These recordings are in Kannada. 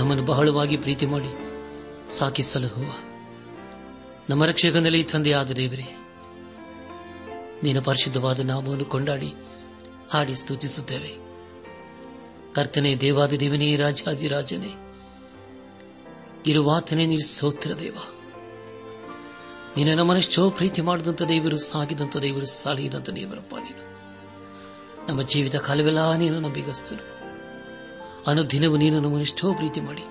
ನಮ್ಮನ್ನು ಬಹಳವಾಗಿ ಪ್ರೀತಿ ಮಾಡಿ ಸಾಕಿ ಸಲಹುವ. ನಮ್ಮ ರಕ್ಷಕನಲ್ಲಿ ತಂದೆಯಾದ ದೇವರೇ ನಿನ್ನ ಪರಿಶುದ್ಧವಾದ ನಾಮವನ್ನು ಕೊಂಡಾಡಿ, ಹಾಡಿ ಸ್ತುತಿಸುತ್ತೇವೆ. ಕರ್ತನೆ, ದೇವಾದ ದೇವನೇ ರಾಜಾದಿರಾಜನೇ ಇರುವಾತನೇ ನೀರು ಸೋತ್ರ ದೇವ. ನೀನು ನಮ್ಮನೆಷ್ಟೋ ಪ್ರೀತಿ ಮಾಡಿದಂಥ ದೇವರು, ಸಾಗಿದಂಥ ದೇವರು ಸಾಲಿದಂಥ ದೇವರಪ್ಪ ನೀನು. ನಮ್ಮ ಜೀವಿತ ಕಾಲವೆಲ್ಲ ನೀನು ನಂಬಿಗಸ್ತರು ಅನುದಿನವೂ ನೀನು ನಮ್ಮನ್ನೆಷ್ಟೋ ಪ್ರೀತಿ ಮಾಡಿ.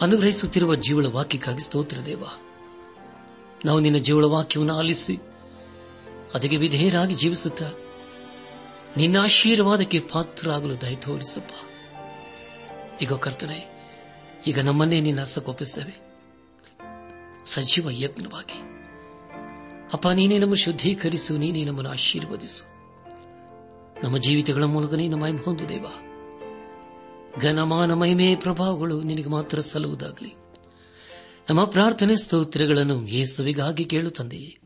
ಅನುಗ್ರಹಿಸುತ್ತಿರುವ ಜೀವಳ ವಾಕ್ಯಕ್ಕಾಗಿ ಸ್ತೋತ್ರ ದೇವ. ನಾವು ನಿನ್ನ ಜೀವಳ ವಾಕ್ಯವನ್ನು ಆಲಿಸಿ, ಅದಕ್ಕೆ ವಿಧೇಯರಾಗಿ ಜೀವಿಸುತ್ತ, ನಿನ್ನ ಆಶೀರ್ವಾದಕ್ಕೆ ಪಾತ್ರರಾಗಲು ದಯ ತೋರಿಸಪ್ಪ. ಈಗ ಕರ್ತನೆ, ಈಗ ನಮ್ಮನ್ನೇ ನಿನ್ನ ಹಸ್ತಕ್ಕೊಪ್ಪಿಸ್ತೇವೆ ಸಜೀವ ಯಜ್ಞವಾಗಿ. ಅಪ್ಪ, ನೀನೇ ನಮ್ಮ ಶುದ್ಧೀಕರಿಸು, ನೀನೇ ನಮ್ಮನ್ನು ಆಶೀರ್ವದಿಸು. ನಮ್ಮ ಜೀವಿತಗಳ ಮೂಲಕ ನೀನು ಮೈಮ್ ಹೊಂದು ದೇವ. ಘನಮಾನ ಮಹಿಮೆ ಪ್ರಭಾವಗಳು ನಿನಗೆ ಮಾತ್ರ ಸಲ್ಲುವುದಾಗಲಿ. ನಮ್ಮ ಪ್ರಾರ್ಥನೆ ಸ್ತೋತ್ರಗಳನ್ನು ಯೇಸುವಿಗಾಗಿ ಕೇಳು ತಂದೆಯೇ.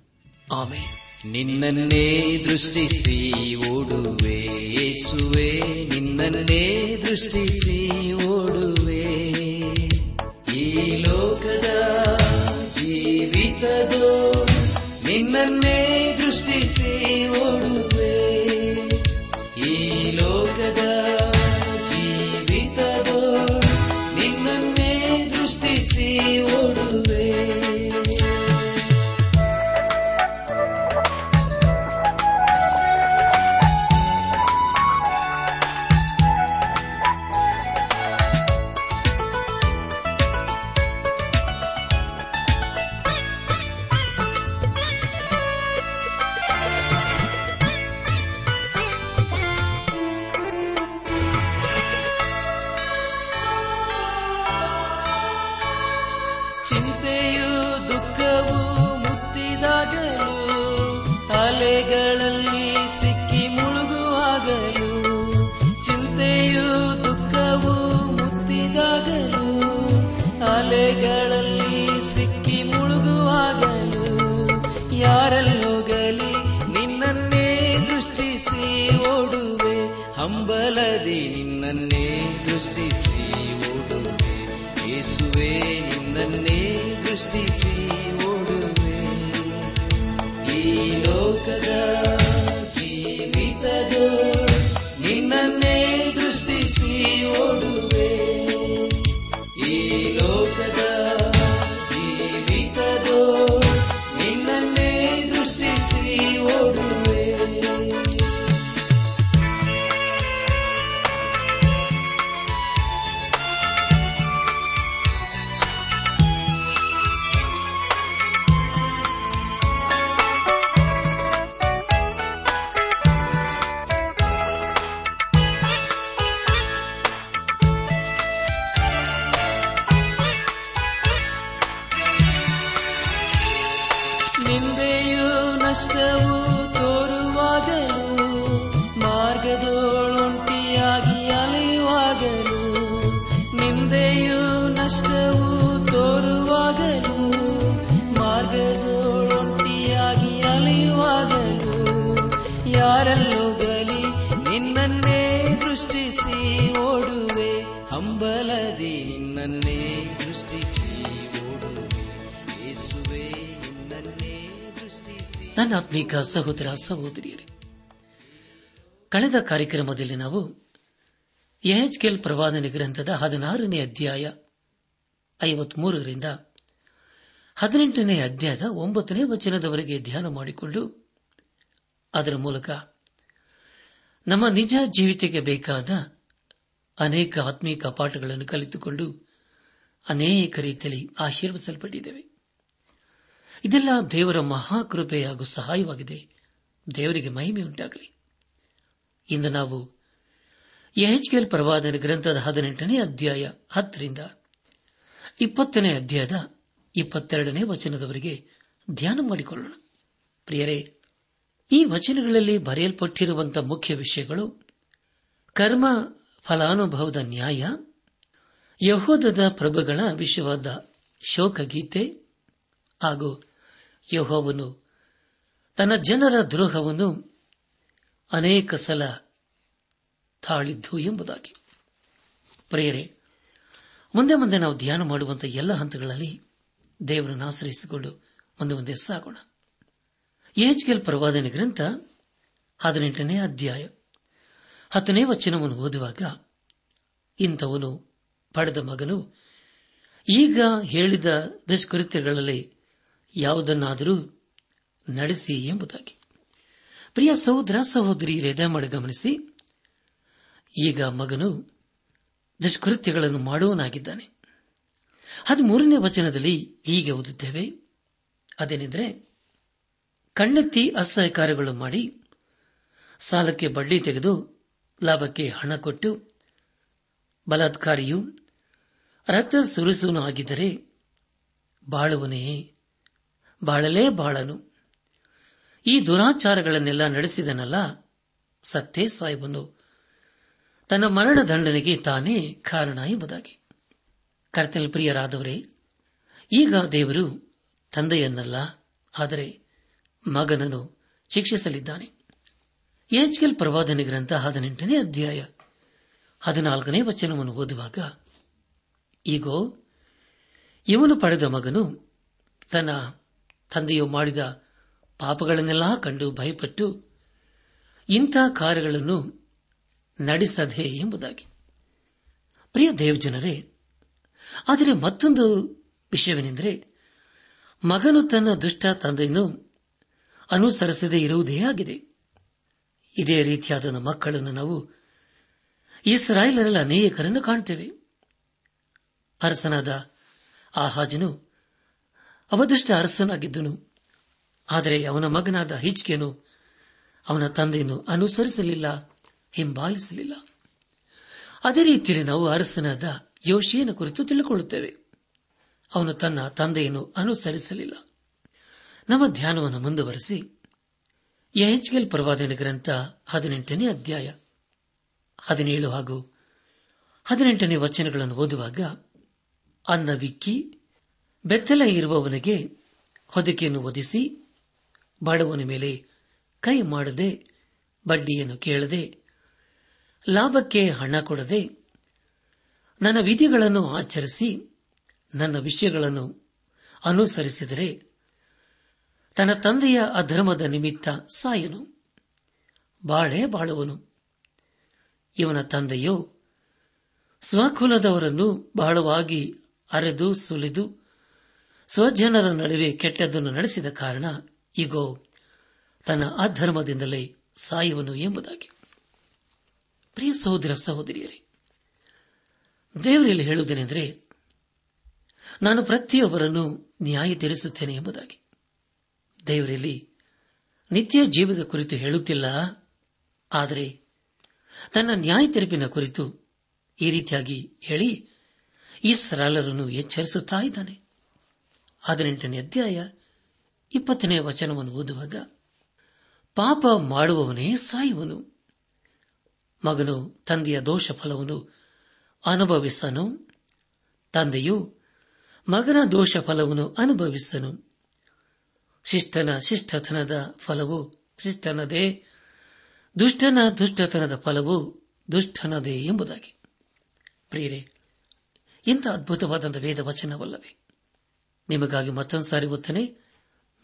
ಆಮೇಲೆ ನಿನ್ನನ್ನೇ ದೃಷ್ಟಿಸಿ ಓಡುವೆ ಯೇಸುವೆ, ನಿನ್ನನ್ನೇ ದೃಷ್ಟಿಸಿ ಓಡುವೆ. ಈ ಲೋಕದ ಜೀವಿತದೋ ನಿನ್ನನ್ನೇ ದೃಷ್ಟಿಸಿ ಓಡುವೆ ಹಂಬಲದಿ ನಿನ್ನನ್ನೇ ದೃಷ್ಟಿಸಿ ಓಡುವೆ. ಯೇಸುವೆ ನಿನ್ನನ್ನೇ ದೃಷ್ಟಿಸಿ ಓಡುವೆ. ಈ ಲೋಕದ ಯಾರಲ್ಲೋಗಲಿ ನಿನ್ನನ್ನೇ ದೃಷ್ಟಿಸಿ ಓಡುವೆ. ಹಂಬಲದಿ ನಿನ್ನನ್ನೇ ದೃಷ್ಟಿಸಿ ಓಡುವೆ. ಯೇಸುವೆ ನಿನ್ನನ್ನೇ ದೃಷ್ಟಿಸಿ ನನ್ನ ಆತ್ಮೀಕ ಸಹೋದರ ಸಹೋದರಿಯರೇ, ಕಳೆದ ಕಾರ್ಯಕ್ರಮದಲ್ಲಿ ನಾವು ಎಚ್ಕೆಲ್ ಪ್ರವಾದನೆ ಗ್ರಂಥದ ಹದಿನಾರನೇ ಅಧ್ಯಾಯ ಐವತ್ಮೂರರಿಂದ ಹದಿನೆಂಟನೇ ಅಧ್ಯಾಯದ ಒಂಬತ್ತನೇ ವಚನದವರೆಗೆ ಧ್ಯಾನ ಮಾಡಿಕೊಂಡು ಅದರ ಮೂಲಕ ನಮ್ಮ ನಿಜ ಜೀವಿತಕ್ಕೆ ಬೇಕಾದ ಅನೇಕ ಆತ್ಮೀಕ ಪಾಠಗಳನ್ನು ಕಲಿತುಕೊಂಡು ಅನೇಕ ರೀತಿಯಲ್ಲಿ ಆಶೀರ್ವಿಸಲ್ಪಟ್ಟಿದ್ದೇವೆ ಇದೆಲ್ಲ ದೇವರ ಮಹಾಕೃಪೆ ಹಾಗೂ ಸಹಾಯವಾಗಿದೆ. ದೇವರಿಗೆ ಮಹಿಮೆ ಉಂಟಾಗಲಿ. ಇಂದು ನಾವು ಎಹೆಚ್ಕೆಲ್ ಪ್ರವಾದನ ಗ್ರಂಥದ ಹದಿನೆಂಟನೇ ಅಧ್ಯಾಯ ಹತ್ತರಿಂದ ಇಪ್ಪತ್ತನೇ ಅಧ್ಯಾಯದ ಇಪ್ಪತ್ತೆರಡನೇ ವಚನದವರೆಗೆ ಧ್ಯಾನ ಮಾಡಿಕೊಳ್ಳೋಣ. ಪ್ರಿಯರೇ ಈ ವಚನಗಳಲ್ಲಿ ಬರೆಯಲ್ಪಟ್ಟಿರುವಂತಹ ಮುಖ್ಯ ವಿಷಯಗಳು ಕರ್ಮ, ಫಲಾನುಭವದ ನ್ಯಾಯ, ಯಹೋದದ ಪ್ರಭುಗಳ ವಿಷಯವಾದ ಶೋಕಗೀತೆ ಹಾಗೂ ಯಹೋವನು ತನ್ನ ಜನರ ದ್ರೋಹವನ್ನು ಅನೇಕ ಸಲ ತಾಳಿದ್ದು ಎಂಬುದಾಗಿ. ಪ್ರೇರೆ ಮುಂದೆ ಮುಂದೆ ನಾವು ಧ್ಯಾನ ಮಾಡುವಂತಹ ಎಲ್ಲ ಹಂತಗಳಲ್ಲಿ ದೇವರನ್ನು ಆಶ್ರಯಿಸಿಕೊಂಡು ಮುಂದೆ ಮುಂದೆ ಸಾಗೋಣ. ಏಜ್ಗೆಲ್ ಪ್ರವಾದನೆ ಗ್ರಂಥ ಹದಿನೆಂಟನೇ ಅಧ್ಯಾಯ ಹತ್ತನೇ ವಚನವನ್ನು ಓದುವಾಗ ಇಂಥವನು ಪಡೆದ ಮಗನು, ಈಗ ಹೇಳಿದ ದುಷ್ಕೃತ್ಯಗಳಲ್ಲಿ ಯಾವುದನ್ನಾದರೂ ನಡೆಸಿ ಎಂಬುದಾಗಿ. ಪ್ರಿಯ ಸಹೋದರ ರೇದಾ ಮಾಡಿ ಗಮನಿಸಿ, ಈಗ ಮಗನು ದುಷ್ಕೃತ್ಯಗಳನ್ನು ಮಾಡುವನಾಗಿದ್ದಾನೆ ಹದಿಮೂರನೇ ವಚನದಲ್ಲಿ ಹೀಗೆ ಓದುತ್ತೇವೆ, ಅದೇನೆಂದರೆ ಕಣ್ಣೆತ್ತಿ ಅಸಹ್ಯ ಕಾರ್ಯಗಳು ಮಾಡಿ ಸಾಲಕ್ಕೆ ಬಡ್ಡಿ ತೆಗೆದು ಲಾಭಕ್ಕೆ ಹಣ ಕೊಟ್ಟು ಬಲಾತ್ಕಾರಿಯು ರಕ್ತ ಸುರಿಸುವನು ಆಗಿದ್ದರೆ ಬಾಳುವನೇ, ಬಾಳಲೇ ಬಾಳನು. ಈ ದುರಾಚಾರಗಳನ್ನೆಲ್ಲ ನಡೆಸಿದನಲ್ಲ? ಸತ್ತೇ ಸಾಹೇಬನು ತನ್ನ ಮರಣ ದಂಡನೆಗೆ ತಾನೇ ಕಾರಣ ಎಂಬುದಾಗಿ. ಕರ್ತನ ಪ್ರಿಯರಾದವರೇ, ಈಗ ದೇವರು ತಂದೆಯನ್ನಲ್ಲ, ಆದರೆ ಮಗನನ್ನು ಶಿಕ್ಷಿಸಲಿದ್ದಾನೆ. ಏಜ್ಗೆಲ್ ಪ್ರವಾದನೆ ಗ್ರಂಥ ಹದಿನೆಂಟನೇ ಅಧ್ಯಾಯ ಹದಿನಾಲ್ಕನೇ ವಚನವನ್ನು ಓದುವಾಗ, ಈಗೋ, ಇವನು ಪಡೆದ ಮಗನು ತನ್ನ ತಂದೆಯು ಮಾಡಿದ ಪಾಪಗಳನ್ನೆಲ್ಲ ಕಂಡು ಭಯಪಟ್ಟು ಇಂಥ ಕಾರ್ಯಗಳನ್ನು ನಡೆಸದೆ ಎಂಬುದಾಗಿ. ಪ್ರಿಯ ದೇವಜನರೇ, ಆದರೆ ಮತ್ತೊಂದು ವಿಷಯವೇನೆಂದರೆ ಮಗನು ತನ್ನ ದುಷ್ಟ ತಂದೆಯನ್ನು ಅನುಸರಿಸದೇ ಇರುವುದೇ ಆಗಿದೆ. ಇದೇ ರೀತಿಯಾದ ಮಕ್ಕಳನ್ನು ನಾವು ಇಸ್ರಾಯೇಲರಲ್ಲಿ ಅನೇಕರನ್ನು ಕಾಣ್ತೇವೆ. ಅರಸನಾದ ಆಹಾಜನು ಅವದಷ್ಟ ಅರಸನಾಗಿದ್ದನು. ಆದರೆ ಅವನ ಮಗನಾದ ಹಿಚ್ಕೆನು ಅವನ ತಂದೆಯನ್ನು ಅನುಸರಿಸಲಿಲ್ಲ, ಹಿಂಬಾಲಿಸಲಿಲ್ಲ. ಅದೇ ರೀತಿಯಲ್ಲಿ ನಾವು ಅರಸನಾದ ಯೋಶಿಯನ ಕುರಿತು ತಿಳಿದುಕೊಳ್ಳುತ್ತೇವೆ ಅವನು ತನ್ನ ತಂದೆಯನ್ನು ಅನುಸರಿಸಲಿಲ್ಲ. ನಮ್ಮ ಧ್ಯಾನವನ್ನು ಮುಂದುವರೆಸಿ ಎಚ್ಗೆಲ್ ಪ್ರವಾದನ ಗ್ರಂಥ ಹದಿನೆಂಟನೇ ಅಧ್ಯಾಯ ಹದಿನೇಳು ಹಾಗೂ ಹದಿನೆಂಟನೇ ವಚನಗಳನ್ನು ಓದುವಾಗ, ಅನ್ನ ವಿಕ್ಕಿ, ಬೆತ್ತಲ ಇರುವವನಿಗೆ ಹೊದಿಕೆಯನ್ನು ಒದಿಸಿ ಬಡವನ ಮೇಲೆ ಕೈ ಮಾಡದೆ, ಬಡ್ಡಿಯನ್ನು ಕೇಳದೆ, ಲಾಭಕ್ಕೆ ಹಣ ಕೊಡದೆ, ನನ್ನ ವಿಧಿಗಳನ್ನು ಆಚರಿಸಿ, ನನ್ನ ವಿಷಯಗಳನ್ನು ಅನುಸರಿಸಿದರೆ ತನ್ನ ತಂದೆಯ ಅಧರ್ಮದ ನಿಮಿತ್ತ ಸಾಯನು. ಬಾಳೆ ಬಾಳುವನು. ಇವನ ತಂದೆಯು ಸ್ವಕುಲದವರನ್ನು ಬಹಳವಾಗಿ ಅರೆದು ಸುಲಿದು ಸ್ವಜನರ ನಡುವೆ ಕೆಟ್ಟದ್ದನ್ನು ನಡೆಸಿದ ಕಾರಣ ಈಗೋ ತನ್ನ ಅಧರ್ಮದಿಂದಲೇ ಸಾಯುವನು ಎಂಬುದಾಗಿ. ಪ್ರಿಯ ಸಹೋದರ ಸಹೋದರಿಯರೇ, ದೇವರಲ್ಲಿ ಹೇಳುವುದೇನೆಂದರೆ, ನಾನು ಪ್ರತಿಯೊಬ್ಬರನ್ನು ನ್ಯಾಯ ತೀರಿಸುತ್ತೇನೆ ಎಂಬುದಾಗಿ. ದೇವರಲ್ಲಿ ನಿತ್ಯ ಜೀವದ ಕುರಿತು ಹೇಳುತ್ತಿಲ್ಲ. ಆದರೆ ತನ್ನ ನ್ಯಾಯ ತೀರ್ಪಿನ ಕುರಿತು ಈ ರೀತಿಯಾಗಿ ಹೇಳಿ ಈ ಸರಳರನ್ನು ಎಚ್ಚರಿಸುತ್ತಾ ಇದ್ದಾನೆ. ಹದಿನೆಂಟನೇ ಅಧ್ಯಾಯ ಇಪ್ಪತ್ತನೇ ವಚನವನ್ನು ಓದುವಾಗ, ಪಾಪ ಮಾಡುವವನೇ ಸಾಯುವನು. ಮಗನು ತಂದೆಯ ದೋಷ ಫಲವನ್ನು ಅನುಭವಿಸನು. ತಂದೆಯು ಮಗನ ದೋಷ ಫಲವನ್ನು ಅನುಭವಿಸನು. ಶಿಷ್ಟನ ಶಿಷ್ಟತನದ ಫಲವು, ಶಿಷ್ಟನದೇ ದುಷ್ಟನ ದುಷ್ಟತನದ ಫಲವು, ದುಷ್ಟನದೇ ಎಂಬುದಾಗಿ. ಪ್ರಿಯರೇ, ಇಂಥ ಅದ್ಭುತವಾದಂಥ ವೇದ ವಚನವಲ್ಲವೇ ನಿಮಗಾಗಿ ಮತ್ತೊಂದು ಸಾರಿ ಓದ್ತಾನೆ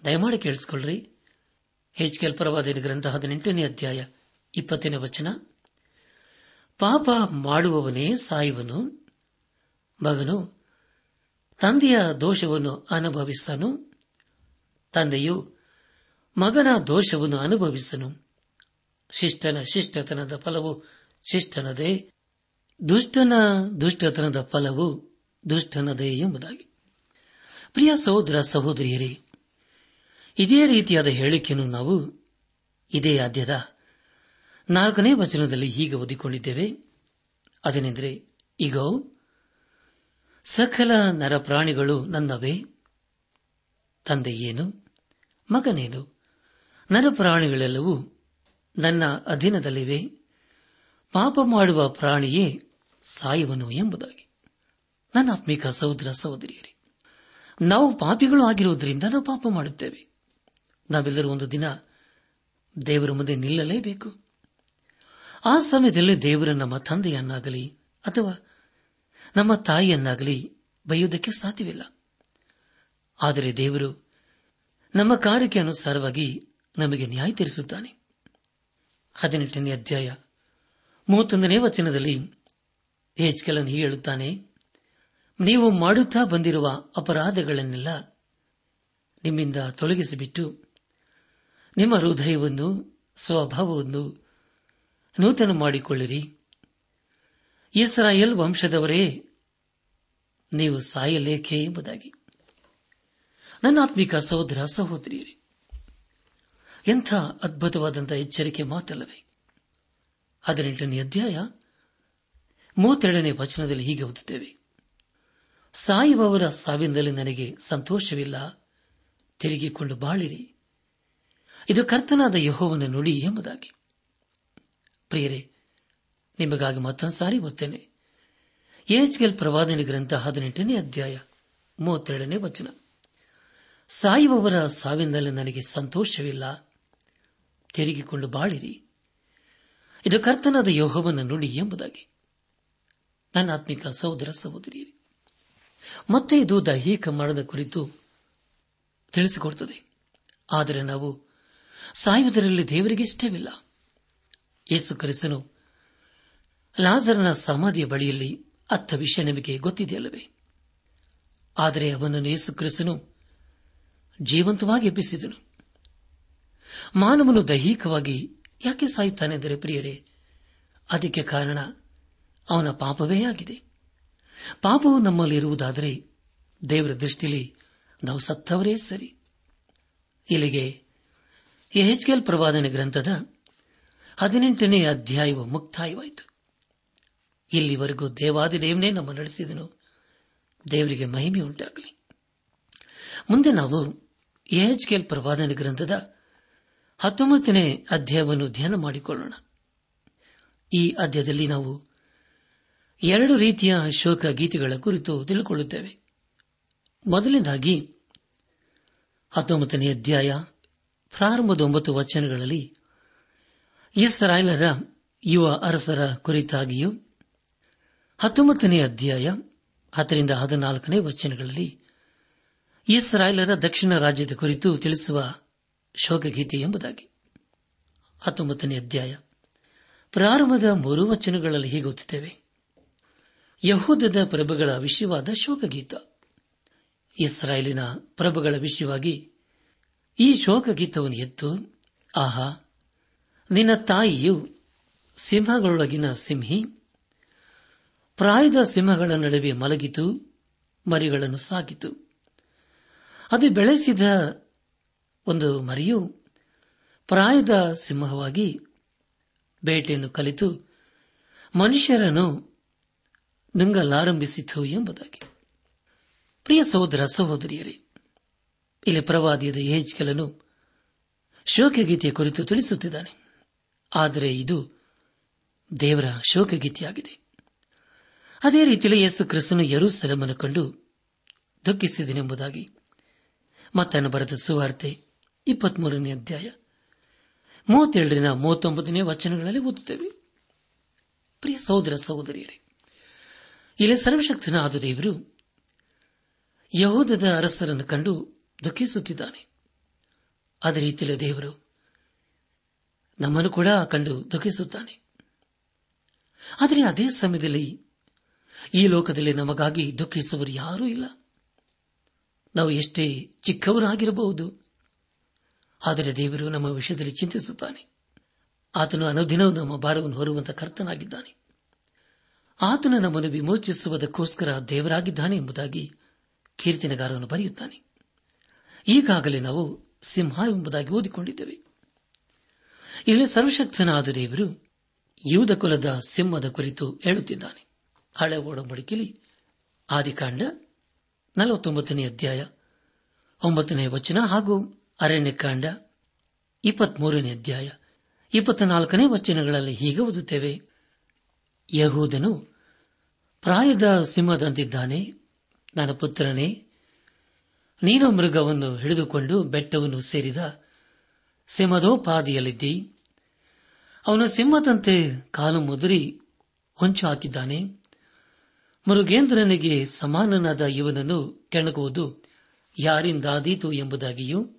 ದಯಮಾಡಿ ಕೇಳಿಸಿಕೊಳ್ಳ್ರಿ. ಹೆಚ್ಕೆಲ್ ಪರವಾದ ಗ್ರಂಥ ಹದಿನೆಂಟನೇ ಅಧ್ಯಾಯ ಇಪ್ಪತ್ತನೇ ವಚನ. ಪಾಪ ಮಾಡುವವನೇ ಸಾಯುವನು, ಮಗನು ತಂದೆಯ ದೋಷವನ್ನು ಅನುಭವಿಸನು ತಂದೆಯು ಮಗನ ದೋಷವನ್ನು ಅನುಭವಿಸನು. ಶಿಷ್ಟನ ಶಿಷ್ಟತನದ ಫಲವು ಶಿಷ್ಟನದೇ, ದುಷ್ಟನ ದುಷ್ಟತನದ ಫಲವು ದುಷ್ಟನದೇ ಎಂಬುದಾಗಿ. ಪ್ರಿಯ ಸಹೋದರ ಸಹೋದರಿಯರೇ, ಇದೇ ರೀತಿಯಾದ ಹೇಳಿಕೆಯನ್ನು ನಾವು ಇದೇ ಆದ್ಯದ ನಾಲ್ಕನೇ ವಚನದಲ್ಲಿ ಹೀಗೆ ಓದಿಕೊಂಡಿದ್ದೇವೆ. ಅದನೆಂದರೆ ಈಗ ಸಕಲ ನರಪ್ರಾಣಿಗಳು ನನ್ನವೇ ತಂದೆಯೇನು ಮಗನೇನು? ನರಪ್ರಾಣಿಗಳೆಲ್ಲವೂ ನನ್ನ ಅಧೀನದಲ್ಲಿವೆ. ಪಾಪ ಮಾಡುವ ಪ್ರಾಣಿಯೇ ಸಾಯುವನು ಎಂಬುದಾಗಿ. ನನ್ನ ಆತ್ಮಿಕ ಸಹೋದರ ಸಹೋದರಿಯರೇ, ನಾವು ಪಾಪಿಗಳು ಆಗಿರುವುದರಿಂದ ನಾವು ಪಾಪ ಮಾಡುತ್ತೇವೆ. ನಾವೆಲ್ಲರೂ ಒಂದು ದಿನ ದೇವರ ಮುಂದೆ ನಿಲ್ಲಲೇಬೇಕು. ಆ ಸಮಯದಲ್ಲಿ ದೇವರ ನಮ್ಮ ತಂದೆಯನ್ನಾಗಲಿ ಅಥವಾ ನಮ್ಮ ತಾಯಿಯನ್ನಾಗಲಿ ಬೈಯುವುದಕ್ಕೆ ಸಾಧ್ಯವಿಲ್ಲ. ಆದರೆ ದೇವರು ನಮ್ಮ ಕಾರ್ಯಕ್ಕೆ ಅನುಸಾರವಾಗಿ ನಮಗೆ ನ್ಯಾಯ ತೀರಿಸುತ್ತಾನೆ. ಹದಿನೆಂಟನೇ ಅಧ್ಯಾಯ ಮೂವತ್ತೊಂದನೇ ವಚನದಲ್ಲಿ ಹೆಚ್ಕೆಲನ್ನು ಹೇಳುತ್ತಾನೆ, ನೀವು ಮಾಡುತ್ತಾ ಬಂದಿರುವ ಅಪರಾಧಗಳನ್ನೆಲ್ಲ ನಿಮ್ಮಿಂದ ತೊಲಗಿಸಿಬಿಟ್ಟು ನಿಮ್ಮ ಹೃದಯವನ್ನು, ಸ್ವಭಾವವನ್ನು ನೂತನ ಮಾಡಿಕೊಳ್ಳಿರಿ. ಇಸ್ರಾಯೇಲ್ ವಂಶದವರೇ, ನೀವು ಸಾಯಲೇಖೆ ಎಂಬುದಾಗಿ. ನನ್ನ ಆತ್ಮಿಕ ಸಹೋದರ ಸಹೋದರಿಯರೇ, ಎಂಥ ಅದ್ಭುತವಾದಂತಹ ಎಚ್ಚರಿಕೆ ಮಾತಲ್ಲವೇ? ಹದಿನೆಂಟನೇ ಅಧ್ಯಾಯ, ಮೂವತ್ತೆರಡನೇ ವಚನದಲ್ಲಿ ಹೀಗೆ ಓದುತ್ತೇವೆ. ಸಾಯುವವರ ಸಾವಿನಲ್ಲಿ ನನಗೆ ಸಂತೋಷವಿಲ್ಲ. ತಿರುಗಿಕೊಂಡು ಬಾಳಿರಿ. ಇದು ಕರ್ತನಾದ ಯಹೋವನ ನುಡಿ ಎಂಬುದಾಗಿ. ಪ್ರಿಯರೇ, ನಿಮಗಾಗಿ ಮತ್ತೊಂದು ಸಾರಿ ಓದ್ತೇನೆ. ಎಚ್ಗೆಲ್ ಪ್ರವಾದನೆ ಗ್ರಂಥ ಹದಿನೆಂಟನೇ ಅಧ್ಯಾಯ, ಮೂವತ್ತೆರಡನೇ ವಚನ. ಸಾಯುವವರ ಸಾವಿನಲ್ಲಿ ನನಗೆ ಸಂತೋಷವಿಲ್ಲ. ತಿರುಗಿಕೊಂಡು ಬಾಳಿರಿ. ಇದು ಕರ್ತನಾದ ಯೋಹವನ್ನು ನುಡಿ ಎಂಬುದಾಗಿ. ನನ್ನ ಆತ್ಮಿಕ ಸಹೋದರ ಸಹೋದರಿಯರಿ, ಮತ್ತೆ ಇದು ದೈಹಿಕ ಮರಣದ ಕುರಿತು ತಿಳಿಸಿಕೊಡುತ್ತದೆ. ಆದರೆ ನಾವು ಸಾಯುವುದರಲ್ಲಿ ದೇವರಿಗೆ ಇಷ್ಟವಿಲ್ಲ. ಯೇಸು ಕರೆಸನು ಲಾಜರನ ಸಮಾಧಿಯ ಬಳಿಯಲ್ಲಿ ಅತ್ತ ವಿಷಯ ನಿಮಗೆ ಗೊತ್ತಿದೆಯಲ್ಲವೇ? ಆದರೆ ಅವನನ್ನು ಯೇಸು ಕ್ರಿಸ್ತನು ಜೀವಂತವಾಗಿ ಎಬ್ಬಿಸಿದನು. ಮಾನವನು ದೈಹಿಕವಾಗಿ ಯಾಕೆ ಸಾಯುತ್ತಾನೆಂದರೆ ಪ್ರಿಯರೇ, ಅದಕ್ಕೆ ಕಾರಣ ಅವನ ಪಾಪವೇ ಆಗಿದೆ. ಪಾಪವು ನಮ್ಮಲ್ಲಿರುವುದಾದರೆ ದೇವರ ದೃಷ್ಟಿಯಲ್ಲಿ ನಾವು ಸತ್ತವರೇ ಸರಿ. ಇಲ್ಲಿಗೆ ಎಹೆಚ್ಕೆಲ್ ಪ್ರವಾದನೆ ಗ್ರಂಥದ ಹದಿನೆಂಟನೇ ಅಧ್ಯಾಯವು ಮುಕ್ತಾಯವಾಯಿತು. ಇಲ್ಲಿವರೆಗೂ ದೇವಾದಿದೇವನೇ ನಮ್ಮ ನಡೆಸಿದನು. ದೇವರಿಗೆ ಮಹಿಮೆ ಉಂಟಾಗಲಿ ಮುಂದೆ ನಾವು ಎಚ್ಕೆಲ್ ಪ್ರವಾದನ ಗ್ರಂಥದ ಹತ್ತೊಂಬತ್ತನೇ ಅಧ್ಯಾಯವನ್ನು ಧ್ಯಾನ ಮಾಡಿಕೊಳ್ಳೋಣ. ಈ ಅಧ್ಯಾಯದಲ್ಲಿ ನಾವು ಎರಡು ರೀತಿಯ ಶೋಕ ಗೀತೆಗಳ ಕುರಿತು ತಿಳಿದುಕೊಳ್ಳುತ್ತೇವೆ ಮೊದಲನೇದಾಗಿ, ಹತ್ತೊಂಬತ್ತನೇ ಅಧ್ಯಾಯ, ಪ್ರಾರಂಭದ ಒಂಬತ್ತು ವಚನಗಳಲ್ಲಿ ಇಸ್ರಾಯೇಲರ ಯುವ ಅರಸರ ಕುರಿತಾಗಿಯೂ ಹತ್ತೊಂಬತ್ತನೇ ಅಧ್ಯಾಯ ಹತ್ತರಿಂದ ಹದಿನಾಲ್ಕನೇ ವಚನಗಳಲ್ಲಿ ಇಸ್ರಾಯೇಲರ ದಕ್ಷಿಣ ರಾಜ್ಯದ ಕುರಿತು ತಿಳಿಸುವ ಶೋಕಗೀತೆ ಎಂಬುದಾಗಿ. ಹತ್ತೊಂಬತ್ತನೇ ಅಧ್ಯಾಯ. ಪ್ರಾರಂಭದ ಮೂರು ವಚನಗಳಲ್ಲಿ ಹೀಗೆ ಗೊತ್ತಿದ್ದೇವೆ ಯಹೂದದ ಪ್ರಭುಗಳ ವಿಷಯವಾದ ಶೋಕಗೀತ. ಇಸ್ರಾಯೇಲಿನ ಪ್ರಭುಗಳ ವಿಷಯವಾಗಿ ಈ ಶೋಕಗೀತವನ್ನು ಎತ್ತು, ಆಹಾ, ನಿನ್ನ ತಾಯಿಯು ಸಿಂಹಗಳೊಳಗಿನ ಸಿಂಹಿ, ಪ್ರಾಯದ ಸಿಂಹಗಳ ನಡುವೆ ಮಲಗಿತು, ಮರಿಗಳನ್ನು ಸಾಕಿತು ಅದು ಬೆಳೆಸಿದ ಒಂದು ಮರಿಯು ಪ್ರಾಯದ ಸಿಂಹವಾಗಿ ಬೇಟೆಯನ್ನು ಕಲಿತು ಮನುಷ್ಯರನ್ನು ನುಂಗಲಾರಂಭಿಸಿತು ಎಂಬುದಾಗಿ. ಪ್ರಿಯ ಸಹೋದರ ಸಹೋದರಿಯರೇ, ಇಲ್ಲಿ ಪ್ರವಾದಿಯದ ಯೇಜ್ಕೆಲನು ಶೋಕಗೀತೆಯ ಕುರಿತು ತಿಳಿಸುತ್ತಿದ್ದಾನೆ. ಆದರೆ ಇದು ದೇವರ ಶೋಕಗೀತೆಯಾಗಿದೆ. ಅದೇ ರೀತಿಯಲ್ಲಿ ಯೇಸು ಕ್ರಿಸ್ತನು ಯರೂಸೆಲಮನ್ನು ಕಂಡು ದುಃಖಿಸಿದನೆಂಬುದಾಗಿ ಮತ್ತನ್ನು ಬರೆದ ಸುವಾರ್ತೆ, ಇಪ್ಪತ್ಮೂರನೇ ಅಧ್ಯಾಯ. ಮೂವತ್ತೇಳರಿಂದ ಮೂವತ್ತೊಂಬತ್ತನೇ ವಚನಗಳಲ್ಲಿ ಓದುತ್ತೇವೆ. ಪ್ರಿಯ ಸಹೋದರ ಸಹೋದರಿಯರೇ, ಇಲ್ಲಿ ಸರ್ವಶಕ್ತನಾದ ದೇವರು ಯಹೋದದ ಅರಸರನ್ನು ಕಂಡು ದುಃಖಿಸುತ್ತಿದ್ದಾನೆ. ಅದೇ ರೀತಿಯಲ್ಲಿ ದೇವರು ನಮ್ಮನ್ನು ಕೂಡ ಕಂಡು ದುಃಖಿಸುತ್ತಾನೆ. ಆದರೆ ಅದೇ ಸಮಯದಲ್ಲಿ ಈ ಲೋಕದಲ್ಲಿ ನಮಗಾಗಿ ದುಃಖಿಸುವರು ಯಾರೂ ಇಲ್ಲ. ನಾವು ಎಷ್ಟೇ ಚಿಕ್ಕವರಾಗಿರಬಹುದು. ಆದರೆ ದೇವರು ನಮ್ಮ ವಿಷಯದಲ್ಲಿ ಚಿಂತಿಸುತ್ತಾನೆ. ಆತನು ಅನುದಿನವೂ ನಮ್ಮ ಭಾರವನ್ನು ಹೊರುವಂತಹ ಕರ್ತನಾಗಿದ್ದಾನೆ. ಆತನು ನಮ್ಮನ್ನು ವಿಮೋಚಿಸುವುದಕ್ಕೋಸ್ಕರ ದೇವರಾಗಿದ್ದಾನೆ ಎಂಬುದಾಗಿ ಕೀರ್ತನೆಗಾರನು ಬರೆಯುತ್ತಾನೆ. ಈಗಾಗಲೇ ನಾವು ಸಿಂಹ ಎಂಬುದಾಗಿ ಓದಿಕೊಂಡಿದ್ದೇವೆ. ಇಲ್ಲಿ ಸರ್ವಶಕ್ತನಾದ ದೇವರು ಯೂದ ಕುಲದ ಸಿಂಹದ ಕುರಿತು ಹೇಳುತ್ತಿದ್ದಾನೆ. ಹಳೆ ಒಡಂಬಡಿಕೆಯಲ್ಲಿ ಆದಿಕಾಂಡ ನಲವತ್ತೊಂಬತ್ತನೇ ಅಧ್ಯಾಯ, ಒಂಬತ್ತನೇ ವಚನ ಹಾಗೂ ಅರಣ್ಯಕಾಂಡ ಇಪ್ಪತ್ಮೂರನೇ ಅಧ್ಯಾಯ, ಇಪ್ಪತ್ನಾಲ್ಕನೇ ವಚನಗಳಲ್ಲಿ ಹೀಗೆ ಓದುತ್ತೇವೆ. ಯಹೂದನು ಪ್ರಾಯದ ಸಿಂಹದಂತಿದ್ದಾನೆ. ನನ್ನ ಪುತ್ರನೇ, ನೀನು ಮೃಗವನ್ನು ಹಿಡಿದುಕೊಂಡು ಬೆಟ್ಟವನ್ನು ಸೇರಿದ ಸಿಂಹದೋಪಾದಿಯಲ್ಲಿದ್ದಿ. ಅವನು ಸಿಂಹದಂತೆ ಕಾಲು ಮುದುರಿ ಹೊಂಚು ಹಾಕಿದ್ದಾನೆ. ಮೃಗೇಂದ್ರನಿಗೆ ಸಮಾನನಾದ ಇವನನ್ನು ಕೆಣಗುವುದು ಯಾರಿಂದಾದೀತು ಎಂಬುದಾಗಿಯೂ,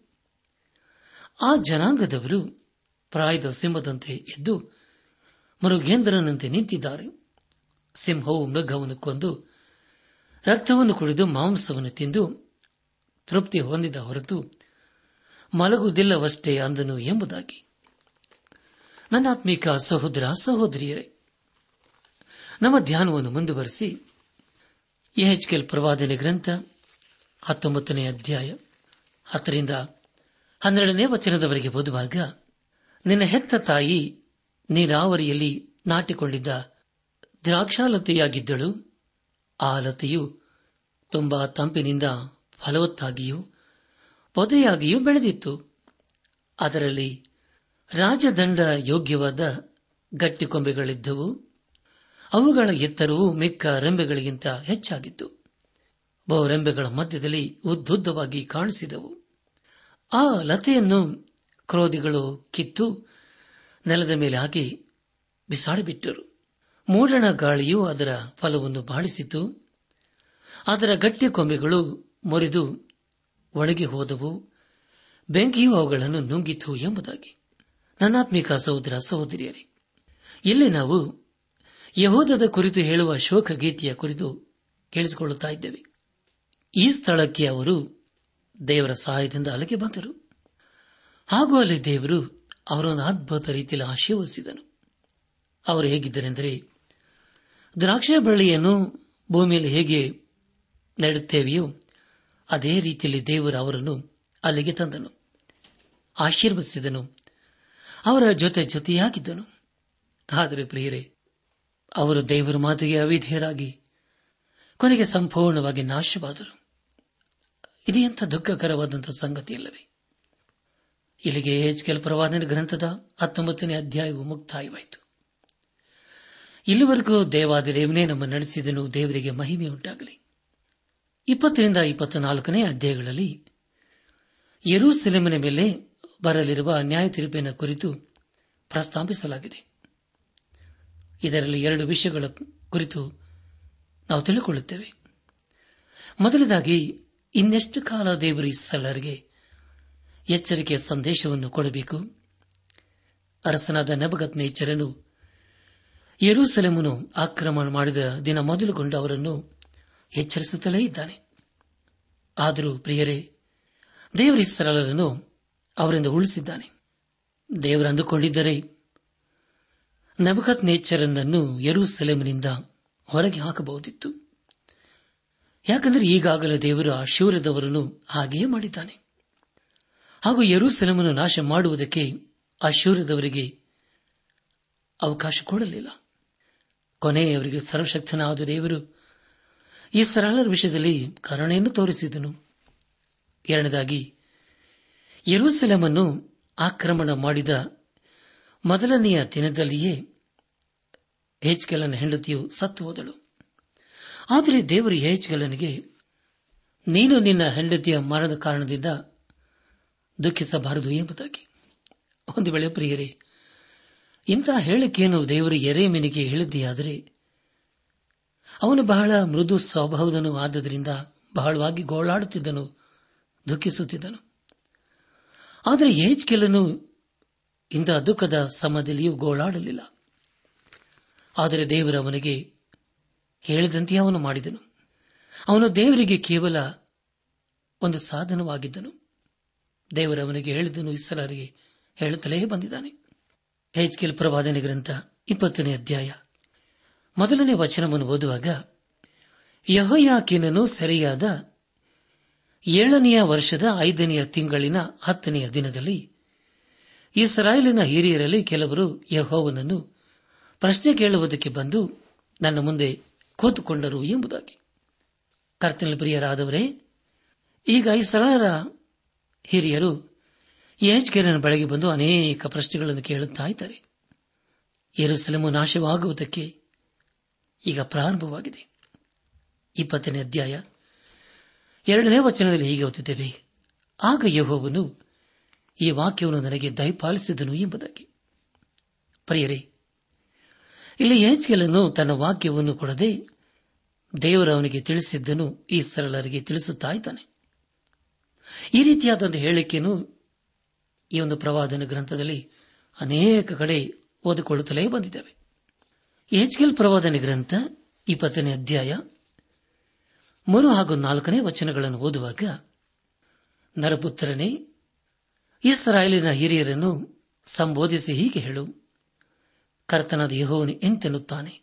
ಆ ಜನಾಂಗದವರು ಪ್ರಾಯದ ಸಿಂಹದಂತೆ ಎದ್ದು ಮೃಗೇಂದ್ರನಂತೆ ನಿಂತಿದ್ದಾರೆ. ಸಿಂಹವು ಮೃಗವನ್ನು ಕೊಂದು ರಕ್ತವನ್ನು ಕುಡಿದು ಮಾಂಸವನ್ನು ತಿಂದು ತೃಪ್ತಿ ಹೊಂದಿದ ಹೊರತು ಮಲಗುವುದಿಲ್ಲವಷ್ಟೇ ಅಂದನು ಎಂಬುದಾಗಿ. ನನ್ನಾತ್ಮೀಕ ಸಹೋದರ ಸಹೋದರಿಯರೇ, ನಮ್ಮ ಧ್ಯಾನವನ್ನು ಮುಂದುವರೆಸಿ ಎಚ್ಕೆಲ್ ಪ್ರವಾದನೆ ಗ್ರಂಥ, ಹತ್ತೊಂಬತ್ತನೇ ಅಧ್ಯಾಯ, ಹತ್ತರಿಂದ ಹನ್ನೆರಡನೇ ವಚನದವರೆಗೆ ಓದುವಾಗ, ನಿನ್ನ ಹೆತ್ತ ತಾಯಿ ನೀರಾವರಿಯಲ್ಲಿ ನಾಟಿಕೊಂಡಿದ್ದ ದ್ರಾಕ್ಷಾಲತೆಯಾಗಿದ್ದಳು, ಆ ಲತೆಯು ತುಂಬಾ ತಂಪಿನಿಂದ ಫಲವತ್ತಾಗಿಯೂ ಪೊದೆಯಾಗಿಯೂ ಬೆಳೆದಿತ್ತು. ಅದರಲ್ಲಿ ರಾಜದಂಡ ಯೋಗ್ಯವಾದ ಗಟ್ಟಿ ಕೊಂಬೆಗಳಿದ್ದವು ಅವುಗಳ ಎತ್ತರವು ಮಿಕ್ಕ ರೆಂಬೆಗಳಿಗಿಂತ ಹೆಚ್ಚಾಗಿತ್ತು. ಬಹುರೆಂಬೆಗಳ ಮಧ್ಯದಲ್ಲಿ ಉದ್ದುದ್ದವಾಗಿ ಕಾಣಿಸಿದವು. ಆ ಲತೆಯನ್ನು ಕ್ರೋಧಿಗಳು ಕಿತ್ತು ನೆಲದ ಮೇಲೆ ಹಾಕಿ ಬಿಸಾಡಿಬಿಟ್ಟರು. ಮೂಡಣ ಗಾಳಿಯು ಅದರ ಫಲವನ್ನು ಬಾಳಿಸಿತು. ಅದರ ಗಟ್ಟಿ ಕೊಂಬೆಗಳು ಮುರಿದು ಒಣಗಿ ಹೋದವು. ಬೆಂಕಿಯು ಅವುಗಳನ್ನು ನುಂಗಿತು ಎಂಬುದಾಗಿ. ನನ್ನಾತ್ಮಿಕ ಸಹೋದರ ಸಹೋದರಿಯರೇ, ಇಲ್ಲಿ ನಾವು ಯಹೋದದ ಕುರಿತು ಹೇಳುವ ಶೋಕ ಗೀತೆಯ ಕುರಿತು ಕೇಳಿಸಿಕೊಳ್ಳುತ್ತಾ ಇದ್ದೇವೆ. ಈ ಸ್ಥಳಕ್ಕೆ ಅವರು ದೇವರ ಸಹಾಯದಿಂದ ಅಲ್ಲಿಗೆ ಬಂದರು. ಹಾಗೂ ಅಲ್ಲಿ ದೇವರು ಅವರನ್ನು ಅದ್ಭುತ ರೀತಿಯಲ್ಲಿ ಆಶೀರ್ವದಿಸಿದನು. ಅವರು ಹೇಗಿದ್ದರೆಂದರೆ ದ್ರಾಕ್ಷ ಬಳ್ಳಿಯನ್ನು ಭೂಮಿಯಲ್ಲಿ ಹೇಗೆ ನೆಡುತ್ತೇವೆಯೋ, ಅದೇ ರೀತಿಯಲ್ಲಿ ದೇವರು ಅವರನ್ನು ಅಲ್ಲಿಗೆ ತಂದನು, ಆಶೀರ್ವದಿಸಿದನು, ಅವರ ಜೊತೆ ಜೊತೆಯಾಗಿದ್ದನು. ಆದರೆ ಪ್ರಿಯರೇ ಅವರು ದೇವರ ಮಾತಿಗೆ ಅವಿಧೇಯರಾಗಿ ಕೊನೆಗೆ ಸಂಪೂರ್ಣವಾಗಿ ನಾಶವಾದರು. ಇದು ಎಂಥ ದುಃಖಕರವಾದಂತಹ ಸಂಗತಿ ಇಲ್ಲವೇ ಇಲ್ಲಿಗೆ ಹೆಚ್ಕೆಲ್ ಪ್ರವಾದನ ಗ್ರಂಥದ ಹತ್ತೊಂಬತ್ತನೇ ಅಧ್ಯಾಯವು ಮುಕ್ತಾಯವಾಯಿತು. ಇಲ್ಲಿವರೆಗೂ ದೇವಾದಿದೇವನೇ ನಮ್ಮ ನಡೆಸಿದನು, ದೇವರಿಗೆ ಮಹಿಮೆ ಉಂಟಾಗಲಿ. ಇಪ್ಪತ್ತರಿಂದ ಇಪ್ಪತ್ನಾಲ್ಕನೇ ಅಧ್ಯಾಯಗಳಲ್ಲಿ ಯರೂಸೆಲೆಮಿನ ಮೇಲೆ ಬರಲಿರುವ ನ್ಯಾಯ ತೀರ್ಪಿನ ಕುರಿತು ಪ್ರಸ್ತಾಪಿಸಲಾಗಿದೆ. ಇದರಲ್ಲಿ ಎರಡು ವಿಷಯಗಳ ಕುರಿತು ನಾವು ತಿಳಿದುಕೊಳ್ಳುತ್ತೇವೆ ಮೊದಲದಾಗಿ, ಇನ್ನೆಷ್ಟು ಕಾಲ ದೇವರು ಇಸ್ರಾಲರಿಗೆ ಎಚ್ಚರಿಕೆಯ ಸಂದೇಶವನ್ನು ಕೊಡಬೇಕು? ಅರಸನಾದ ನಬಗತ್ ನೇಚರನು ಯರೂಸೆಲೆಮನು ಆಕ್ರಮಣ ಮಾಡಿದ ದಿನ ಮೊದಲುಗೊಂಡು ಅವರನ್ನು ಎಚ್ಚರಿಸುತ್ತಲೇ ಇದ್ದಾನೆ. ಆದರೂ ಪ್ರಿಯರೇ ದೇವರಿಸ್ಸಲರನ್ನು ಅವರಿಂದ ಉಳಿಸಿದ್ದಾನೆ. ದೇವರು ಅಂದುಕೊಂಡಿದ್ದರೆ ನಬಕತ್ ನೇಚರನ್ನನ್ನು ಯರೂಸೆಲೆಮಿನಿಂದ ಹೊರಗೆ ಹಾಕಬಹುದಿತ್ತು. ಯಾಕಂದರೆ ಈಗಾಗಲೇ ದೇವರು ಆ ಶೂರದವರನ್ನು ಹಾಗೆಯೇ ಮಾಡಿದ್ದಾನೆ. ಹಾಗೂ ಯರೂಸೆಲೆಮನ್ನು ನಾಶ ಮಾಡುವುದಕ್ಕೆ ಆ ಶೂರದವರಿಗೆ ಅವಕಾಶ ಕೊಡಲಿಲ್ಲ. ಕೊನೆಯವರಿಗೆ ಸರ್ವಶಕ್ತನಾದ ದೇವರು ಈ ಸರಳರ ವಿಷಯದಲ್ಲಿ ಕರುಣೆಯನ್ನು ತೋರಿಸಿದನು. ಎರಡನೇದಾಗಿ, ಯರೂಸೆಲೆಮನ್ನು ಆಕ್ರಮಣ ಮಾಡಿದ ಮೊದಲನೆಯ ದಿನದಲ್ಲಿಯೇ ಹೆಚ್ಕೆಲನ ಹೆಂಡತಿಯು ಸತ್ತು ಹೋದಳು. ಆದರೆ ದೇವರು ಯೇಜ್ಕೇಲನಿಗೆ ನೀನು ನಿನ್ನ ಹೆಂಡತಿಯ ಮರಣದ ಕಾರಣದಿಂದ ದುಃಖಿಸಬಾರದು ಎಂಬುದಾಗಿ. ಒಂದು ವೇಳೆ ಪ್ರಿಯರೇ ಇಂತಹ ಹೇಳಿಕೆಯನ್ನು ದೇವರು ಎರೆಮೀನಿಗೆ ಹೇಳಿದೆಯಾದರೆ ಅವನು ಬಹಳ ಮೃದು ಸ್ವಭಾವದನು ಆದ್ದರಿಂದ ಬಹಳವಾಗಿ ಗೋಳಾಡುತ್ತಿದ್ದನು, ದುಃಖಿಸುತ್ತಿದ್ದನು. ಆದರೆ ಏಜ್ಕೆಲನು ಇಂತಹ ದುಃಖದ ಸಮಯದಲ್ಲಿಯೂ ಗೋಳಾಡಲಿಲ್ಲ. ಆದರೆ ದೇವರ ಅವನಿಗೆ ಹೇಳಿದಂತೆ ಅವನು ಮಾಡಿದನು. ಅವನು ದೇವರಿಗೆ ಕೇವಲ ಒಂದು ಸಾಧನವಾಗಿದ್ದನು. ದೇವರವನಿಗೆ ಹೇಳಿದನು ಇಸ್ರಾರಿಗೆ ಹೇಳುತ್ತಲೇ ಬಂದಿದ್ದಾನೆ. ಹೆಚ್ಕೆಲ್ ಪ್ರವಾದನೆ ಗ್ರಂಥ ಇಪ್ಪತ್ತನೇ ಅಧ್ಯಾಯ. ಮೊದಲನೇ ವಚನವನ್ನು ಓದುವಾಗ, ಯಹೋಯಾಕಿನನು ಸೆರೆಯಾದ ಏಳನೆಯ ವರ್ಷದ ಐದನೆಯ ತಿಂಗಳಿನ ಹತ್ತನೆಯ ದಿನದಲ್ಲಿ ಇಸ್ರಾಯೇಲಿನ ಹಿರಿಯರಲ್ಲಿ ಕೆಲವರು ಯಹೋವನನ್ನು ಪ್ರಶ್ನೆ ಕೇಳುವುದಕ್ಕೆ ಬಂದು ನನ್ನ ಮುಂದೆ ಕೂತುಕೊಂಡರು ಎಂಬುದಾಗಿ. ಕರ್ತನ ಪ್ರಿಯರಾದವರೇ, ಈಗ ಇಸ್ರಾಯೇಲರ ಹಿರಿಯರು ಯಜ್ಕೇರನ ಬಳಿಗೆ ಬಂದು ಅನೇಕ ಪ್ರಶ್ನೆಗಳನ್ನು ಕೇಳುತ್ತಾ ಇದ್ದಾರೆ. ನಾಶವಾಗುವುದಕ್ಕೆ ಈಗ ಪ್ರಾರಂಭವಾಗಿದೆ. ಇಪ್ಪತ್ತನೇ ಅಧ್ಯಾಯ ಎರಡನೇ ವಚನದಲ್ಲಿ ಹೀಗೆ ಓದುತ್ತೇವೆ, ಆಗ ಯಹೋವನು ಈ ವಾಕ್ಯವನ್ನು ನನಗೆ ದಯಪಾಲಿಸಿದನು ಎಂಬುದಾಗಿ. ಪ್ರಿಯರೇ, ಇಲ್ಲಿ ಯೇಜ್ಗೆಲನ್ನು ತನ್ನ ವಾಕ್ಯವನ್ನು ಕೊಡದೆ ದೇವರು ಅವನಿಗೆ ತಿಳಿಸಿದ್ದನು ಈ ಸರಳರಿಗೆ ತಿಳಿಸುತ್ತಾ ಇದ್ದಾನೆ. ಈ ರೀತಿಯಾದ ಹೇಳಿಕೆಯನ್ನು ಈ ಒಂದು ಪ್ರವಾದನ ಗ್ರಂಥದಲ್ಲಿ ಅನೇಕ ಕಡೆ ಓದಿಕೊಳ್ಳುತ್ತಲೇ ಬಂದಿದ್ದೇವೆ. ಎಚ್ಕೆಲ್ ಪ್ರವಾದನೆ ಗ್ರಂಥ ಇಪ್ಪತ್ತನೇ ಅಧ್ಯಾಯ ಮೂರು ಹಾಗೂ ನಾಲ್ಕನೇ ವಚನಗಳನ್ನು ಓದುವಾಗ ನರಪುತ್ರನೇ ಇಸ್ರಾಯೇಲಿನ ಹಿರಿಯರನ್ನು ಸಂಬೋಧಿಸಿ ಹೀಗೆ ಹೇಳು. ಕರ್ತನಾದ ಯಹೋವನು ಎಂತೆನ್ನುತ್ತಾನೆ?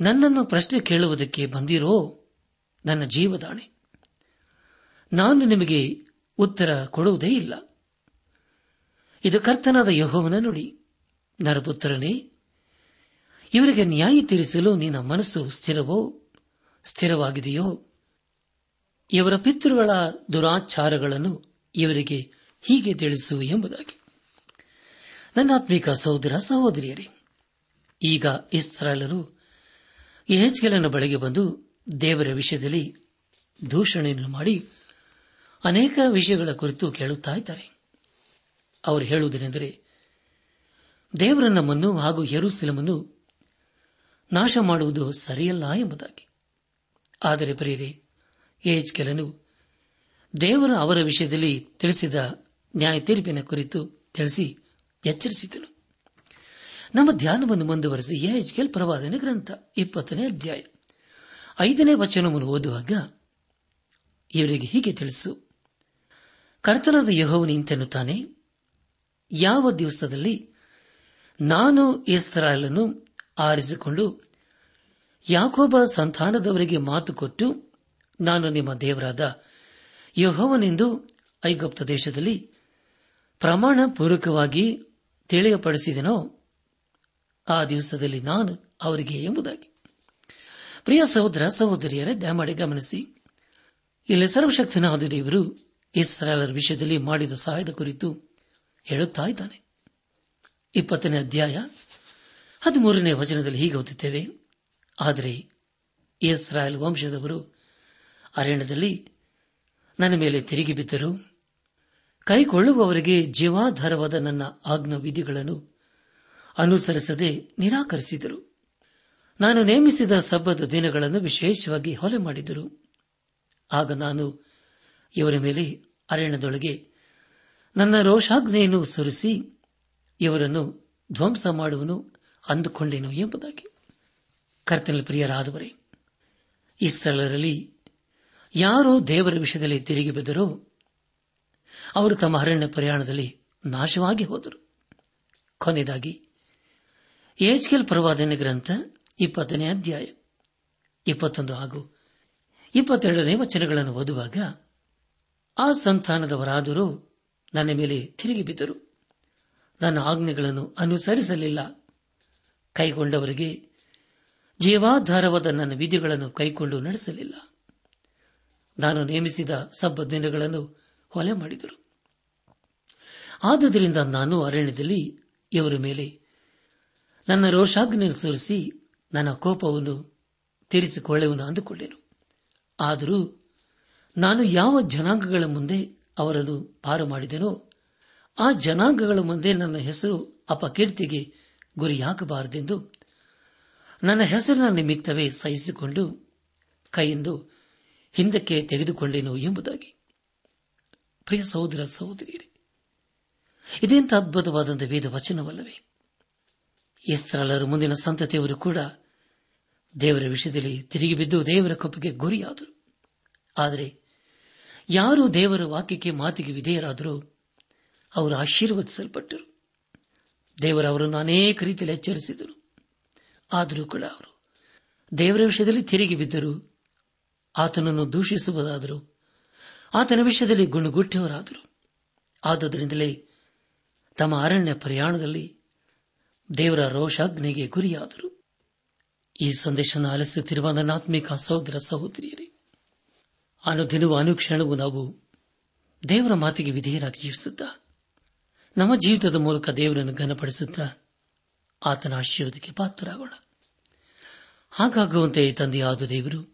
ನನ್ನನ್ನು ಪ್ರಶ್ನೆ ಕೇಳುವುದಕ್ಕೆ ಬಂದಿರೋ ನನ್ನ ಜೀವದಾಣೆ. ನಾನು ನಿಮಗೆ ಉತ್ತರ ಕೊಡುವುದೇ ಇಲ್ಲ. ಇದು ಕರ್ತನಾದ ಯಹೋವನ ನುಡಿ. ನರಪುತ್ರನೇ, ಇವರಿಗೆ ನ್ಯಾಯ ತೀರಿಸಲು ನಿನ್ನ ಮನಸ್ಸು ಸ್ಥಿರವೋ, ಸ್ಥಿರವಾಗಿದೆಯೋ? ಇವರ ಪಿತೃಗಳ ದುರಾಚಾರಗಳನ್ನು ಇವರಿಗೆ ಹೀಗೆ ತಿಳಿಸು ಎಂಬುದಾಗಿ. ನನ್ನಾತ್ಮಿಕ ಸಹೋದರ, ಸಹೋದರಿಯರೇ, ಈಗ ಇಸ್ರಾಲರು ಯಹೆಜ್ಕೆಲನ ಬಳಿಗೆ ಬಂದು ದೇವರ ವಿಷಯದಲ್ಲಿ ದೂಷಣೆಯನ್ನು ಮಾಡಿ ಅನೇಕ ವಿಷಯಗಳ ಕುರಿತು ಕೇಳುತ್ತಾ ಇದ್ದಾರೆ. ಅವರು ಹೇಳುವುದೇನೆಂದರೆ, ದೇವರ ನಮ್ಮನ್ನು ಹಾಗೂ ಯರುಸೆಲಮನ್ನು ನಾಶ ಮಾಡುವುದು ಸರಿಯಲ್ಲ ಎಂಬುದಾಗಿ. ಆದರೆ ಪ್ರಿಯರೇ ಎಚ್ ಕೆಲನು ದೇವರ ಅವರ ವಿಷಯದಲ್ಲಿ ತಿಳಿಸಿದ ನ್ಯಾಯ ತೀರ್ಪಿನ ಕುರಿತು ತಿಳಿಸಿ ಎಚ್ಚರಿಸಿದನು. ನಮ್ಮ ಧ್ಯಾನವನ್ನು ಮುಂದುವರೆಸಿ ಕೆಲ್ ಪ್ರವಾದನೆ ಗ್ರಂಥ ಇಪ್ಪತ್ತನೇ ಅಧ್ಯಾಯ ಐದನೇ ವಚನವನ್ನು ಓದುವಾಗ ಇವರಿಗೆ ಹೀಗೆ ತಿಳಿಸು. ಕರ್ತನಾದ ಯಹೋವನು ಇಂತೆನ್ನುತ್ತಾನೆ, ಯಾವ ದಿವಸದಲ್ಲಿ ನಾನು ಇಸ್ರಾಯಲನ್ನು ಆರಿಸಿಕೊಂಡು ಯಾಕೋಬ ಸಂತಾನದವರಿಗೆ ಮಾತು ಕೊಟ್ಟು ನಾನು ನಿಮ್ಮ ದೇವರಾದ ಯಹೋವನೆಂದು ಐಗುಪ್ತ ದೇಶದಲ್ಲಿ ಪ್ರಮಾಣ ಪೂರ್ವಕವಾಗಿ ತಿಳಿಯಪಡಿಸಿದನೋ ಆ ದಿವಸದಲ್ಲಿ ನಾನು ಅವರಿಗೆ ಎಂಬುದಾಗಿ. ಪ್ರಿಯ ಸಹೋದರ, ಸಹೋದರಿಯರೇ, ದಯಮಾಡಿ ಗಮನಿಸಿ. ಇಲ್ಲಿ ಸರ್ವಶಕ್ತನಾದ ದೇವರು ಇಸ್ರಾಲರ ವಿಷಯದಲ್ಲಿ ಮಾಡಿದ ಸಹಾಯದ ಕುರಿತು ಹೇಳುತ್ತಾ ಇದ್ದಾನೆ. ಇಪ್ಪತ್ತನೇ ಅಧ್ಯಾಯ ಹದಿಮೂರನೇ ವಚನದಲ್ಲಿ ಹೀಗೆ ಓದುತ್ತೇವೆ. ಆದರೆ ಇಸ್ರಾಯೇಲ್ ವಂಶದವರು ಅರಣ್ಯದಲ್ಲಿ ನನ್ನ ಮೇಲೆ ತಿರುಗಿ ಬಿದ್ದರು. ಕೈಕೊಳ್ಳುವವರಿಗೆ ಜೀವಾಧಾರವಾದ ನನ್ನ ಆಜ್ಞಾ ವಿಧಿಗಳನ್ನು ಅನುಸರಿಸದೆ ನಿರಾಕರಿಸಿದರು. ನಾನು ನೇಮಿಸಿದ ಸಬ್ಬದ ದಿನಗಳನ್ನು ವಿಶೇಷವಾಗಿ ಹೊಲೆ ಮಾಡಿದರು. ಆಗ ನಾನು ಇವರ ಮೇಲೆ ಅರಣ್ಯದೊಳಗೆ ನನ್ನ ರೋಷಾಗ್ನೆಯನ್ನು ಸುರಿಸಿ ಇವರನ್ನು ಧ್ವಂಸ ಮಾಡುವನು ಅಂದುಕೊಂಡೇನು ಎಂಬುದಾಗಿ. ಕರ್ತನ ಪ್ರಿಯರಾದವರೇ ಈ ಸ್ಥಳರಲ್ಲಿ ಯಾರೋ ದೇವರ ವಿಷಯದಲ್ಲಿ ತಿರುಗಿ ಬಿದ್ದರೋ ಅವರು ತಮ್ಮ ಅರಣ್ಯ ಪ್ರಯಾಣದಲ್ಲಿ ನಾಶವಾಗಿ ಹೋದರು. ಕೊನೆಯದಾಗಿ, ಏಜ್ಕೆಲ್ ಪ್ರವಾದನೆ ಗ್ರಂಥ ಇಪ್ಪತ್ತನೇ ಅಧ್ಯಾಯ, ಇಪ್ಪತ್ತೊಂದು ಹಾಗೂ ಇಪ್ಪತ್ತೆರಡನೇ ವಚನಗಳನ್ನು ಓದುವಾಗ, ಆ ಸಂತಾನದವರಾದರೂ ನನ್ನ ಮೇಲೆ ತಿರುಗಿ ಬಿದ್ದರು. ನನ್ನ ಆಜ್ಞೆಗಳನ್ನು ಅನುಸರಿಸಲಿಲ್ಲ. ಕೈಗೊಂಡವರಿಗೆ ಜೀವಾಧಾರವಾದ ನನ್ನ ವಿಧಿಗಳನ್ನು ಕೈಕೊಂಡು ನಡೆಸಲಿಲ್ಲ. ನಾನು ನೇಮಿಸಿದ ಸಬ್ಬ ದಿನಗಳನ್ನು ಹೊಲೆ ಮಾಡಿದರು. ಆದುದರಿಂದ ನಾನು ಅರಣ್ಯದಲ್ಲಿ ಇವರ ಮೇಲೆ ನನ್ನ ರೋಷಾಗ್ನಿ ಸುರಿಸಿ ನನ್ನ ಕೋಪವನ್ನು ತೀರಿಸಿಕೊಳ್ಳೆವನು ಅಂದುಕೊಂಡೆನು. ಆದರೂ ನಾನು ಯಾವ ಜನಾಂಗಗಳ ಮುಂದೆ ಅವರನ್ನು ಪಾರು ಮಾಡಿದೆನೋ ಆ ಜನಾಂಗಗಳ ಮುಂದೆ ನನ್ನ ಹೆಸರು ಅಪಕೀರ್ತಿಗೆ ಗುರಿಯಾಗಬಾರದೆಂದು ನನ್ನ ಹೆಸರಿನ ನಿಮಿತ್ತವೇ ಸಹಿಸಿಕೊಂಡು ಕೈಯಿಂದ ಹಿಂದಕ್ಕೆ ತೆಗೆದುಕೊಂಡೆನು ಎಂಬುದಾಗಿ. ಪ್ರಿಯ ಸಹೋದರ, ಸಹೋದರಿಯರೇ, ಇದೆಂತ ಅದ್ಭುತವಾದಂತಹ ವೇದ ವಚನವಲ್ಲವೇ ಇಸ್ರಾಲರು ಮುಂದಿನ ಸಂತತಿಯವರು ಕೂಡ ದೇವರ ವಿಷಯದಲ್ಲಿ ತಿರುಗಿ ಬಿದ್ದು ದೇವರ ಕಪ್ಪಿಗೆ ಗುರಿಯಾದರು. ಆದರೆ ಯಾರು ದೇವರ ವಾಕ್ಯಕ್ಕೆ ಮಾತಿಗೆ ವಿಧೇಯರಾದರೂ ಅವರು ಆಶೀರ್ವದಿಸಲ್ಪಟ್ಟರು. ದೇವರ ಅವರನ್ನು ಅನೇಕ ರೀತಿಯಲ್ಲಿ ಎಚ್ಚರಿಸಿದರು. ಆದರೂ ಕೂಡ ಅವರು ದೇವರ ವಿಷಯದಲ್ಲಿ ತಿರುಗಿ ಬಿದ್ದರು ಆತನನ್ನು ದೂಷಿಸುವುದಾದರು ಆತನ ವಿಷಯದಲ್ಲಿ ಗುಣಗುಟ್ಟಿಯವರಾದರು ಆದುದರಿಂದಲೇ ತಮ್ಮ ಅರಣ್ಯ ಪ್ರಯಾಣದಲ್ಲಿ ದೇವರ ರೋಷಾಗ್ನಿಗೆ ಗುರಿಯಾದರು. ಈ ಸಂದೇಶ ಆಲಿಸುತ್ತಿರುವ ನನ್ನಾತ್ಮಿಕ ಸಹೋದರ ಸಹೋದರಿಯರೇ, ಅನುದಿನವೂ ಅನುಕ್ಷಣವೂ ನಾವು ದೇವರ ಮಾತಿಗೆ ವಿಧೇಯರಾಗಿ ಜೀವಿಸುತ್ತಾ, ನಮ್ಮ ಜೀವಿತದ ಮೂಲಕ ದೇವರನ್ನು ಘನಪಡಿಸುತ್ತಾ ಆತನ ಆಶೀರ್ವಾದಕ್ಕೆ ಪಾತ್ರರಾಗೋಣ. ಹಾಗಾಗುವಂತೆ ತಂದೆಯಾದ ದೇವರು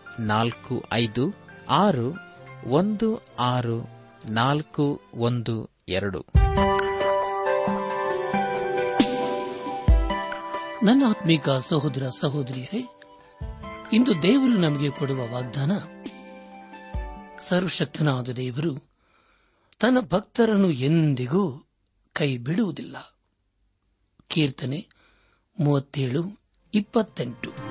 ನಾಲ್ಕು ಐದು ಆರು ಒಂದು ಆರು ನಾಲ್ಕು ಒಂದು ಎರಡು. ನನ್ನ ಆತ್ಮೀಕ ಸಹೋದರ ಸಹೋದರಿಯರೇ, ಇಂದು ದೇವರು ನಮಗೆ ಕೊಡುವ ವಾಗ್ದಾನ, ಸರ್ವಶಕ್ತನಾದ ದೇವರು ತನ್ನ ಭಕ್ತರನ್ನು ಎಂದಿಗೂ ಕೈ ಬಿಡುವುದಿಲ್ಲ ಕೀರ್ತನೆ ಮೂವತ್ತೇಳು, ಇಪ್ಪತ್ತೆಂಟು.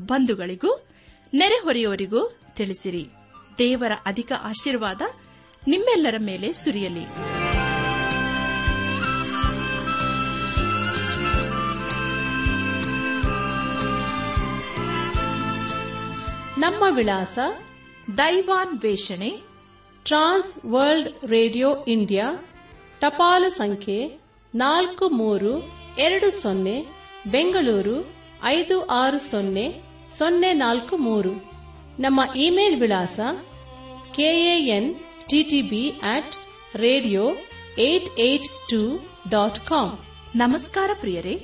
ಬಂಧುಗಳಿಗೂ, ನೆರೆಹೊರೆಯವರಿಗೂ ತಿಳಿಸಿರಿ. ದೇವರ ಅಧಿಕ ಆಶೀರ್ವಾದ ನಿಮ್ಮೆಲ್ಲರ ಮೇಲೆ ಸುರಿಯಲಿ. ನಮ್ಮ ವಿಳಾಸ ದೈವಾನ್ ವೇಷಣೆ ಟ್ರಾನ್ಸ್ ವರ್ಲ್ಡ್ ರೇಡಿಯೋ ಇಂಡಿಯಾ, ಟಪಾಲು ಸಂಖ್ಯೆ ನಾಲ್ಕು ಮೂರು ಎರಡು ಸೊನ್ನೆ, ಬೆಂಗಳೂರು ಐದು ಆರು ಸೊನ್ನೆ ಸೊನ್ನೆ ನಾಲ್ಕು ಮೂರು. ನಮ್ಮ ಇಮೇಲ್ ವಿಳಾಸ KAN TTB at radio eight eight two dot com ನಮಸ್ಕಾರ ಪ್ರಿಯರೇ.